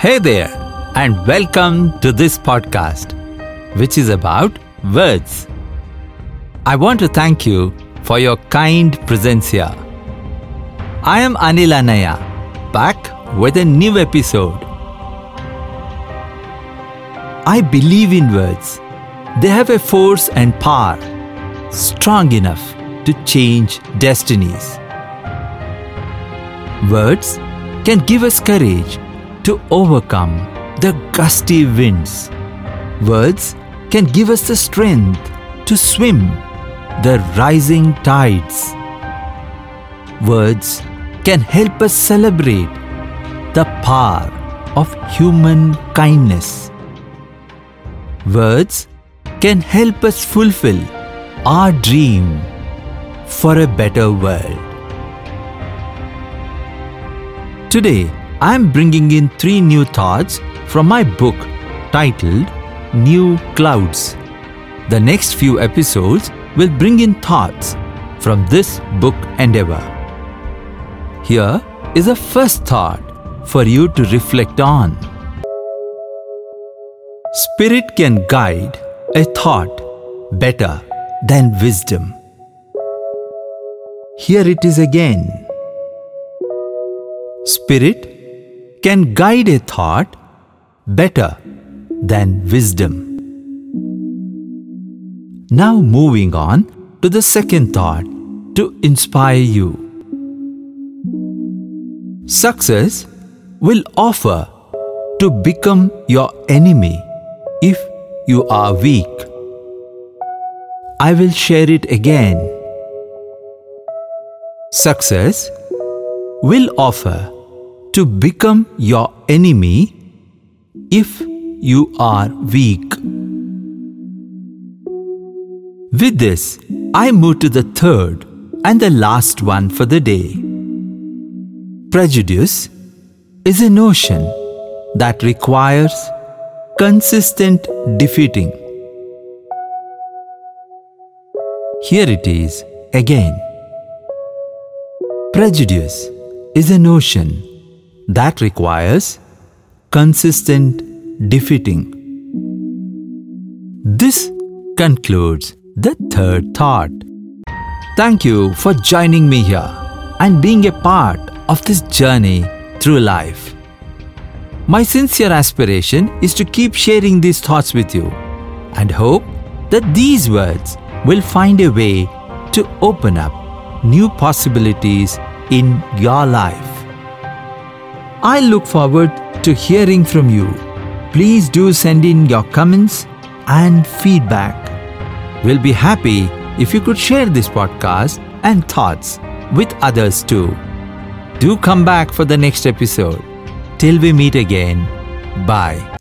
Hey there, and welcome to this podcast, which is about words. I want to thank you for your kind presence here. I am Anil Annaiah, back with a new episode. I believe in words. They have a force and power strong enough to change destinies. Words can give us courage to overcome the gusty winds. Words can give us the strength to swim the rising tides. Words can help us celebrate the power of human kindness. Words can help us fulfill our dream for a better world. Today, I am bringing in three new thoughts from my book titled New Clouds. The next few episodes will bring in thoughts from this book endeavor. Here is a first thought for you to reflect on. Spirit can guide a thought better than wisdom. Here it is again. Spirit can guide a thought better than wisdom. Now, moving on to the second thought to inspire you. Success will offer to become your enemy if you are weak. I will share it again. Success will offer to become your enemy if you are weak. With this, I move to the third and the last one for the day. Prejudice is a notion that requires consistent defeating. Here it is again. Prejudice is a notion that requires consistent defeating. This concludes the third thought. Thank you for joining me here and being a part of this journey through life. My sincere aspiration is to keep sharing these thoughts with you and hope that these words will find a way to open up new possibilities in your life. I look forward to hearing from you. Please do send in your comments and feedback. We'll be happy if you could share this podcast and thoughts with others too. Do come back for the next episode. Till we meet again, bye.